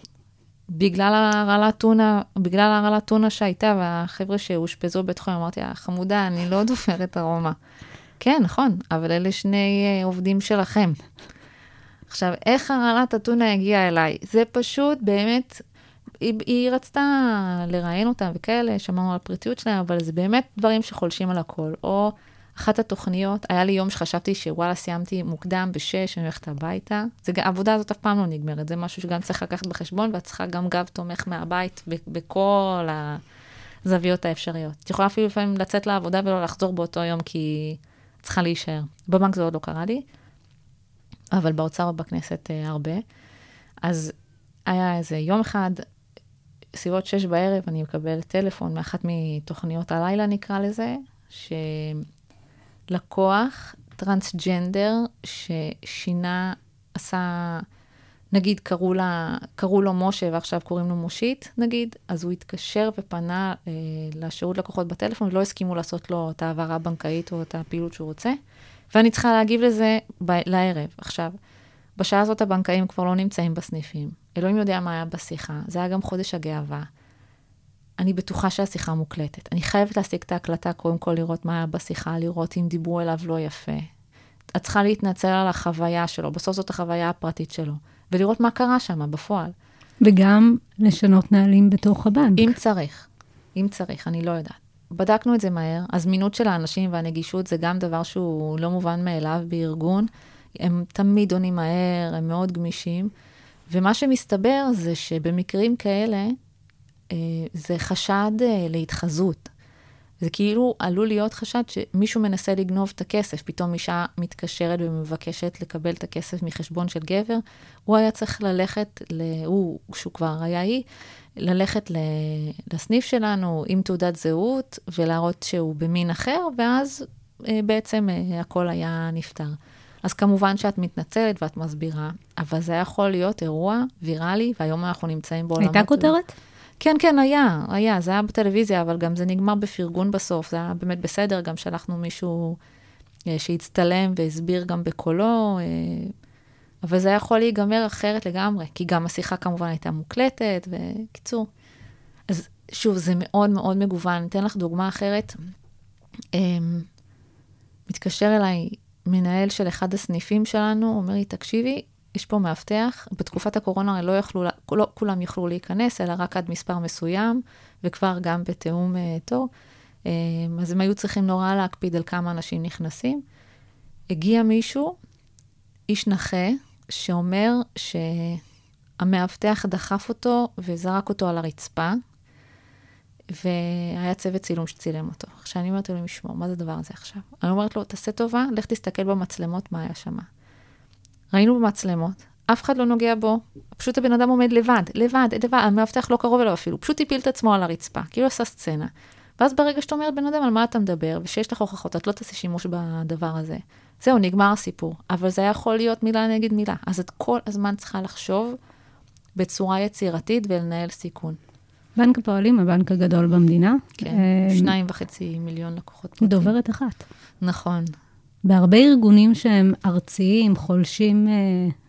בגלל הרעלת טונה, בגלל הרעלת טונה שהייתה, והחבר'ה שאושפזו בבית חולים, אמרתי לה, חמודה, אני לא דופרת ארומה. כן, נכון, אבל אלה שני uh, עובדים שלכם. עכשיו, איך הרעלת הטונה הגיעה אליי? זה פשוט באמת, היא, היא רצתה לראיין אותם וכאלה, שמענו על הפרטיות שלהם, אבל זה באמת דברים שחולשים על הכל. או אחת התוכניות, היה לי יום שחשבתי שוואלה, סיימתי מוקדם בשש, אני הולכת הביתה. זה, העבודה הזאת אף פעם לא נגמרת, זה משהו שגם צריך לקחת בחשבון, ואת צריכה גם גב תומך מהבית בכל הזוויות האפשריות. את יכולה אפילו לפעמים לצאת לעבודה ולא לחזור באותו יום, כי צריכה להישאר. בבנק זה עוד לא קרה לי, אבל באוצר ובכנסת אה, הרבה. אז היה איזה יום אחד, סביבות שש בערב, אני מקבלת טלפון מאחת מתוכניות הלילה, נקרא לזה, ש... לקוח טרנסג'נדר ששינה, עשה, נגיד קראו, לה, קראו לו משה ועכשיו קוראים לו מושית, נגיד, אז הוא התקשר ופנה אה, לשירות לקוחות בטלפון, ולא הסכימו לעשות לו את ההעברה הבנקאית או את הפעילות שהוא רוצה, ואני צריכה להגיב לזה ב- לערב. עכשיו, בשעה הזאת הבנקאים כבר לא נמצאים בסניפים. אלוהים יודע מה היה בשיחה. זה היה גם חודש הגאווה. אני בטוחה שהשיחה מוקלטת. אני חייבת להשיג את ההקלטה, קודם כל לראות מה היה בשיחה, לראות אם דיברו אליו לא יפה. את צריכה להתנצל על החוויה שלו, בסוף זאת החוויה הפרטית שלו, ולראות מה קרה שם בפועל. וגם לשנות נהלים בתוך הבנק. אם צריך, אם צריך, אני לא יודעת. בדקנו את זה מהר, הזמינות של האנשים והנגישות זה גם דבר שהוא לא מובן מאליו בארגון. הם תמיד עונים מהר, הם מאוד גמישים, ומה שמסתבר זה שבמקרים כאלה, זה חשד להתחזות. זה כאילו עלול להיות חשד שמישהו מנסה לגנוב את הכסף, פתאום אישה מתקשרת ומבקשת לקבל את הכסף מחשבון של גבר, הוא היה צריך ללכת, ל... הוא, שהוא כבר היה היא, ללכת ל- לסניף שלנו עם תעודת זהות ולהראות שהוא במין אחר, ואז אה, בעצם אה, הכל היה נפתר. אז כמובן שאת מתנצלת ואת מסבירה, אבל זה יכול להיות אירוע ויראלי, והיום אנחנו נמצאים בעולמות... הייתה כותרת? כן, כן, היה, היה, זה היה בטלוויזיה, אבל גם זה נגמר בפרגון בסוף, זה היה באמת בסדר, גם שלחנו מישהו אה, שהצטלם והסביר גם בקולו, אה, אבל זה יכול להיגמר אחרת לגמרי, כי גם השיחה כמובן הייתה מוקלטת, וקיצור. אז שוב, זה מאוד מאוד מגוון. אני אתן לך דוגמה אחרת. אה, מתקשר אליי מנהל של אחד הסניפים שלנו, אומר לי, תקשיבי, יש פה מאבטח, בתקופת הקורונה לא יכלו, לא כולם יכלו להיכנס, אלא רק עד מספר מסוים, וכבר גם בתיאום uh, תור. Uh, אז הם היו צריכים נורא להקפיד על כמה אנשים נכנסים. הגיע מישהו, איש נכה, שאומר שהמאבטח דחף אותו וזרק אותו על הרצפה, והיה צוות צילום שצילם אותו. עכשיו אני אומרת לו לשמור, מה זה הדבר הזה עכשיו? אני אומרת לו, תעשה טובה, לך תסתכל במצלמות מה היה שם. ראינו במצלמות, אף אחד לא נוגע בו, פשוט הבן אדם עומד לבד, לבד, לבד, המאבטח לא קרוב אליו אפילו, פשוט הפיל את עצמו על הרצפה, כאילו עשה סצנה. ואז ברגע שאתה אומר, בן אדם, על מה אתה מדבר, ושיש לך הוכחות, את לא תעשי שימוש בדבר הזה. זהו, נגמר הסיפור. אבל זה יכול להיות מילה נגד מילה. אז את כל הזמן צריכה לחשוב בצורה יצירתית ולנהל סיכון. בנק הפועלים, הבנק הגדול במדינה. כן, אה, שניים וחצי מיליון לקוחות. דוברת אחת. נכון. בהרבה ארגונים שהם ארציים, חולשים אה,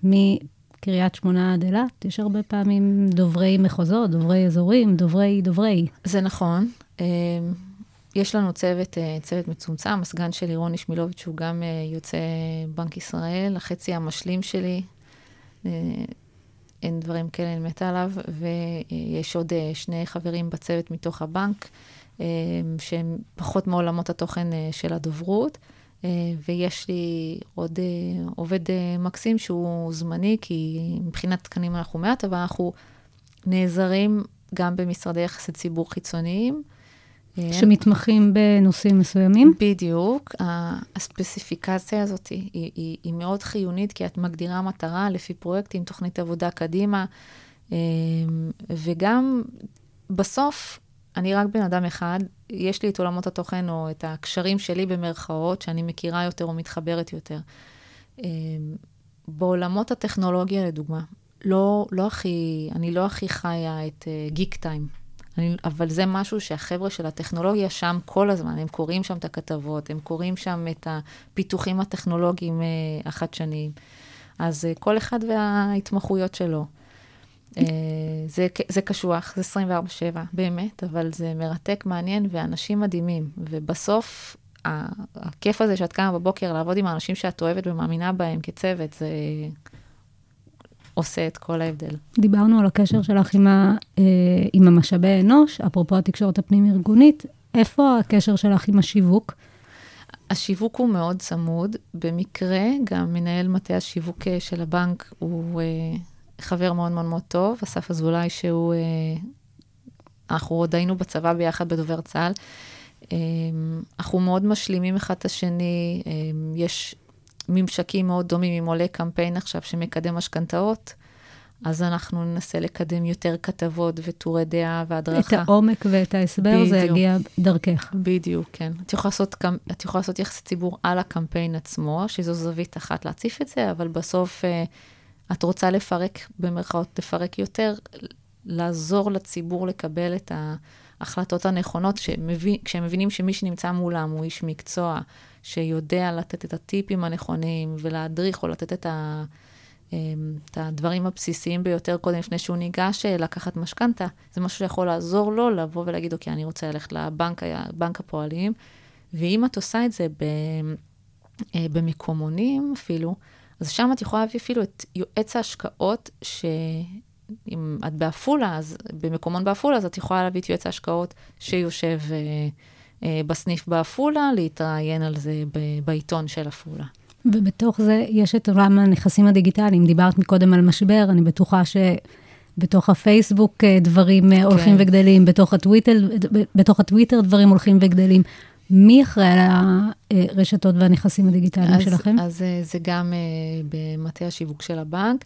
מקריית שמונה עד אילת, יש הרבה פעמים דוברי מחוזות, דוברי אזורים, דוברי דוברי. זה נכון. אה, יש לנו צוות, אה, צוות מצומצם, הסגן שלי רוני שמילוביץ', שהוא גם אה, יוצא בנק ישראל, החצי המשלים שלי, אה, אין דברים כאלה, אני מתה עליו, ויש עוד אה, שני חברים בצוות מתוך הבנק, אה, שהם פחות מעולמות התוכן אה, של הדוברות. אה, ויש לי עוד אה, עובד אה, מקסים שהוא זמני, כי מבחינת תקנים אנחנו מעט, אבל אנחנו נעזרים גם במשרדי יחסי ציבור חיצוניים. שמתמחים בנושאים מסוימים. בדיוק. הספציפיקציה הזאת היא, היא, היא מאוד חיונית, כי את מגדירה מטרה לפי פרויקטים, תוכנית עבודה קדימה, וגם בסוף, אני רק בן אדם אחד, יש לי את עולמות התוכן או את הקשרים שלי במרכאות, שאני מכירה יותר או מתחברת יותר. אה, בעולמות הטכנולוגיה, לדוגמה, לא, לא הכי, אני לא הכי חיה את גיק uh, טיים. אבל זה משהו שהחבר'ה של הטכנולוגיה שם כל הזמן, הם קוראים שם את הכתבות, הם קוראים שם את הפיתוחים הטכנולוגיים uh, החדשניים. אז uh, כל אחד וההתמחויות שלו. Uh, זה, זה קשוח, זה 24-7, באמת, אבל זה מרתק, מעניין, ואנשים מדהימים. ובסוף, הכיף הזה שאת קמה בבוקר לעבוד עם האנשים שאת אוהבת ומאמינה בהם כצוות, זה עושה את כל ההבדל. דיברנו על הקשר שלך עם, ה, אה, עם המשאבי אנוש, אפרופו התקשורת הפנים-ארגונית, איפה הקשר שלך עם השיווק? השיווק הוא מאוד צמוד. במקרה, גם מנהל מטה השיווק של הבנק הוא אה, חבר מאוד מאוד מאוד טוב, אסף אזולאי, שהוא... אה, אנחנו עוד היינו בצבא ביחד בדובר צה"ל. אה, אנחנו מאוד משלימים אחד את השני, אה, יש ממשקים מאוד דומים. אם עולה קמפיין עכשיו שמקדם משכנתאות, אז אנחנו ננסה לקדם יותר כתבות וטורי דעה והדרכה. את העומק ואת ההסבר, בדיוק. זה יגיע דרכך. בדיוק, כן. את יכולה, לעשות, את יכולה לעשות יחסי ציבור על הקמפיין עצמו, שזו זווית אחת להציף את זה, אבל בסוף אה, את רוצה לפרק, במרכאות, לפרק יותר, לעזור לציבור לקבל את ההחלטות הנכונות, שמבין, כשהם מבינים שמי שנמצא מולם הוא איש מקצוע, שיודע לתת את הטיפים הנכונים ולהדריך או לתת את, ה, את הדברים הבסיסיים ביותר קודם, לפני שהוא ניגש לקחת משכנתה, זה משהו שיכול לעזור לו לבוא ולהגיד, אוקיי, אני רוצה ללכת לבנק בנק הפועלים, ואם את עושה את זה ב, במקומונים אפילו, אז שם את יכולה להביא אפילו את יועץ ההשקעות, שאם את בעפולה, אז במקומון בעפולה, אז את יכולה להביא את יועץ ההשקעות שיושב... בסניף בעפולה, להתראיין על זה בעיתון של עפולה. ובתוך זה יש את עולם הנכסים הדיגיטליים. דיברת מקודם על משבר, אני בטוחה שבתוך הפייסבוק דברים כן. הולכים וגדלים, בתוך הטוויטר, בתוך הטוויטר דברים הולכים וגדלים. מי אחראי על הרשתות והנכסים הדיגיטליים אז, שלכם? אז זה גם במטה השיווק של הבנק.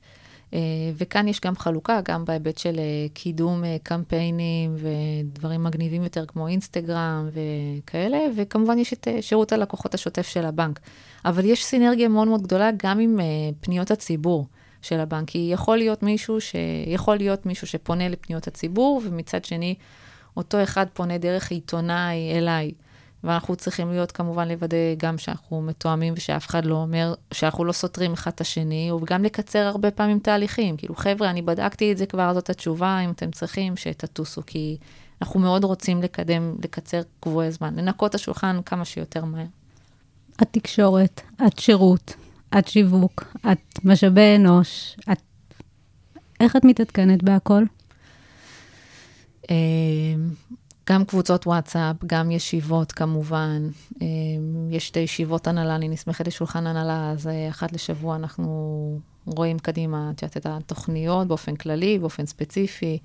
אה, וכאן יש גם חלוקה, גם בהיבט של אה, קידום אה, קמפיינים ודברים מגניבים יותר כמו אינסטגרם וכאלה, וכמובן יש את שירות הלקוחות השוטף של הבנק. אבל יש סינרגיה מאוד מאוד גדולה גם עם פניות הציבור של הבנק, כי יכול להיות מישהו, ש... יכול להיות מישהו שפונה לפניות הציבור, ומצד שני, אותו אחד פונה דרך עיתונאי אליי. ואנחנו צריכים להיות כמובן לוודא גם שאנחנו מתואמים ושאף אחד לא אומר, שאנחנו לא סותרים אחד את השני, וגם לקצר הרבה פעמים תהליכים. כאילו, חבר'ה, אני בדקתי את זה כבר, זאת התשובה, אם אתם צריכים, שתטוסו, כי אנחנו מאוד רוצים לקדם, לקצר קבועי זמן, לנקות את השולחן כמה שיותר מהר. את תקשורת, את שירות, את שיווק, את משאבי אנוש, את... איך את מתעדכנת בהכל? גם קבוצות וואטסאפ, גם ישיבות כמובן. אמ, יש שתי ישיבות הנהלה, אני נסמכת לשולחן הנהלה, אז אה, אחת לשבוע אנחנו רואים קדימה, את יודעת, את התוכניות באופן כללי, באופן ספציפי.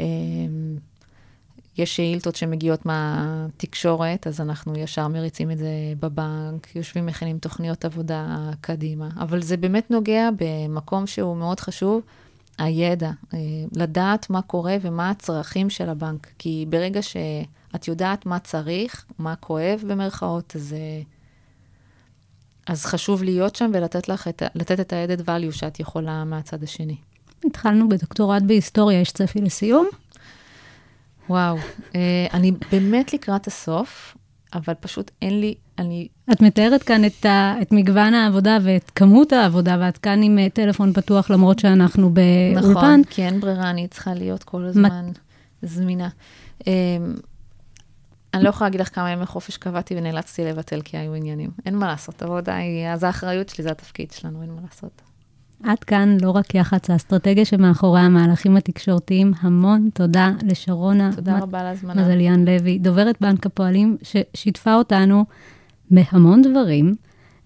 אמ, יש שאילתות שמגיעות מהתקשורת, אז אנחנו ישר מריצים את זה בבנק, יושבים, מכינים תוכניות עבודה קדימה. אבל זה באמת נוגע במקום שהוא מאוד חשוב. הידע, אה, לדעת מה קורה ומה הצרכים של הבנק. כי ברגע שאת יודעת מה צריך, מה כואב במרכאות, אז, אה, אז חשוב להיות שם ולתת לך את, לתת את ה-added value שאת יכולה מהצד השני. התחלנו בדוקטורט בהיסטוריה, יש צפי לסיום? וואו, אה, אני באמת לקראת הסוף, אבל פשוט אין לי, אני... את מתארת כאן את, ה, את מגוון העבודה ואת כמות העבודה, ואת כאן עם אה, טלפון פתוח, למרות שאנחנו באולפן. נכון, כי אין ברירה, אני צריכה להיות כל הזמן מת... זמינה. Um, אני לא יכולה להגיד לך כמה ימי חופש קבעתי ונאלצתי לבטל כי היו עניינים. אין מה לעשות, העבודה היא, אז האחריות שלי, זה התפקיד שלנו, אין מה לעשות. עד כאן לא רק יח"צ, האסטרטגיה שמאחורי המהלכים התקשורתיים. המון תודה לשרונה. תודה רבה על ההזמנה. מזליאן לוי, דוברת בנק הפועלים, ששיתפה אותנו בהמון דברים,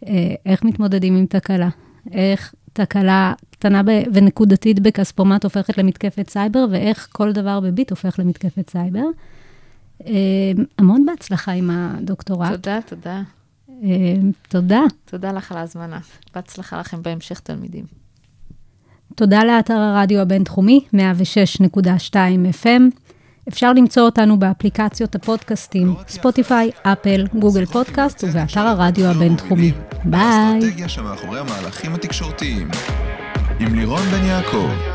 אה, איך מתמודדים עם תקלה, איך תקלה קטנה ונקודתית בכספומט הופכת למתקפת סייבר, ואיך כל דבר בביט הופך למתקפת סייבר. אה, המון בהצלחה עם הדוקטורט. תודה, תודה. אה, תודה. תודה לך על ההזמנה. בהצלחה לכם בהמשך, תלמידים. תודה לאתר הרדיו הבינתחומי, 106.2 FM. אפשר למצוא אותנו באפליקציות הפודקאסטים, ספוטיפיי, אפל, גוגל פודקאסט ובאתר הרדיו הבינתחומי. ביי. האסטרטגיה שמאחורי המהלכים התקשורתיים. עם לירון בן יעקב.